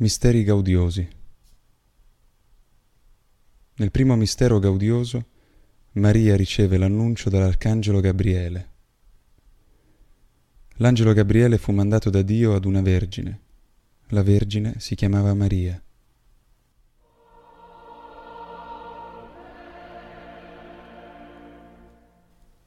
Misteri gaudiosi. Nel primo mistero gaudioso Maria riceve l'annuncio dall'Arcangelo Gabriele. L'angelo Gabriele fu mandato da Dio ad una vergine. La vergine si chiamava Maria.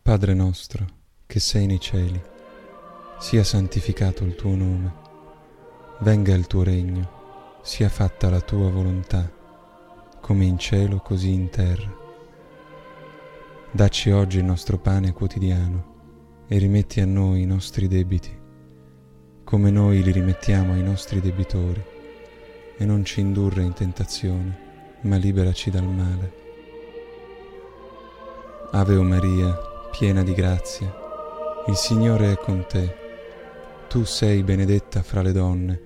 Padre nostro, che sei nei cieli, sia santificato il tuo nome, venga il tuo regno sia fatta la tua volontà, come in cielo così in terra. Dacci oggi il nostro pane quotidiano e rimetti a noi i nostri debiti, come noi li rimettiamo ai nostri debitori, e non ci indurre in tentazione, ma liberaci dal male. Ave o Maria, piena di grazia, il Signore è con te. Tu sei benedetta fra le donne,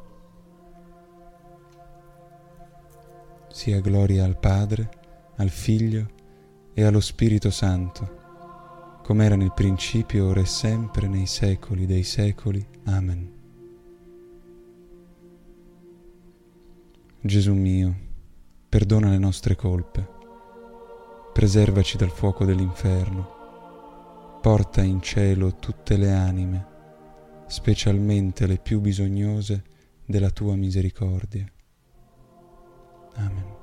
Sia gloria al Padre, al Figlio e allo Spirito Santo come era nel principio, ora e sempre, nei secoli dei secoli. Amen. Gesù mio, perdona le nostre colpe, preservaci dal fuoco dell'inferno, porta in cielo tutte le anime, specialmente le più bisognose della tua misericordia. Amen.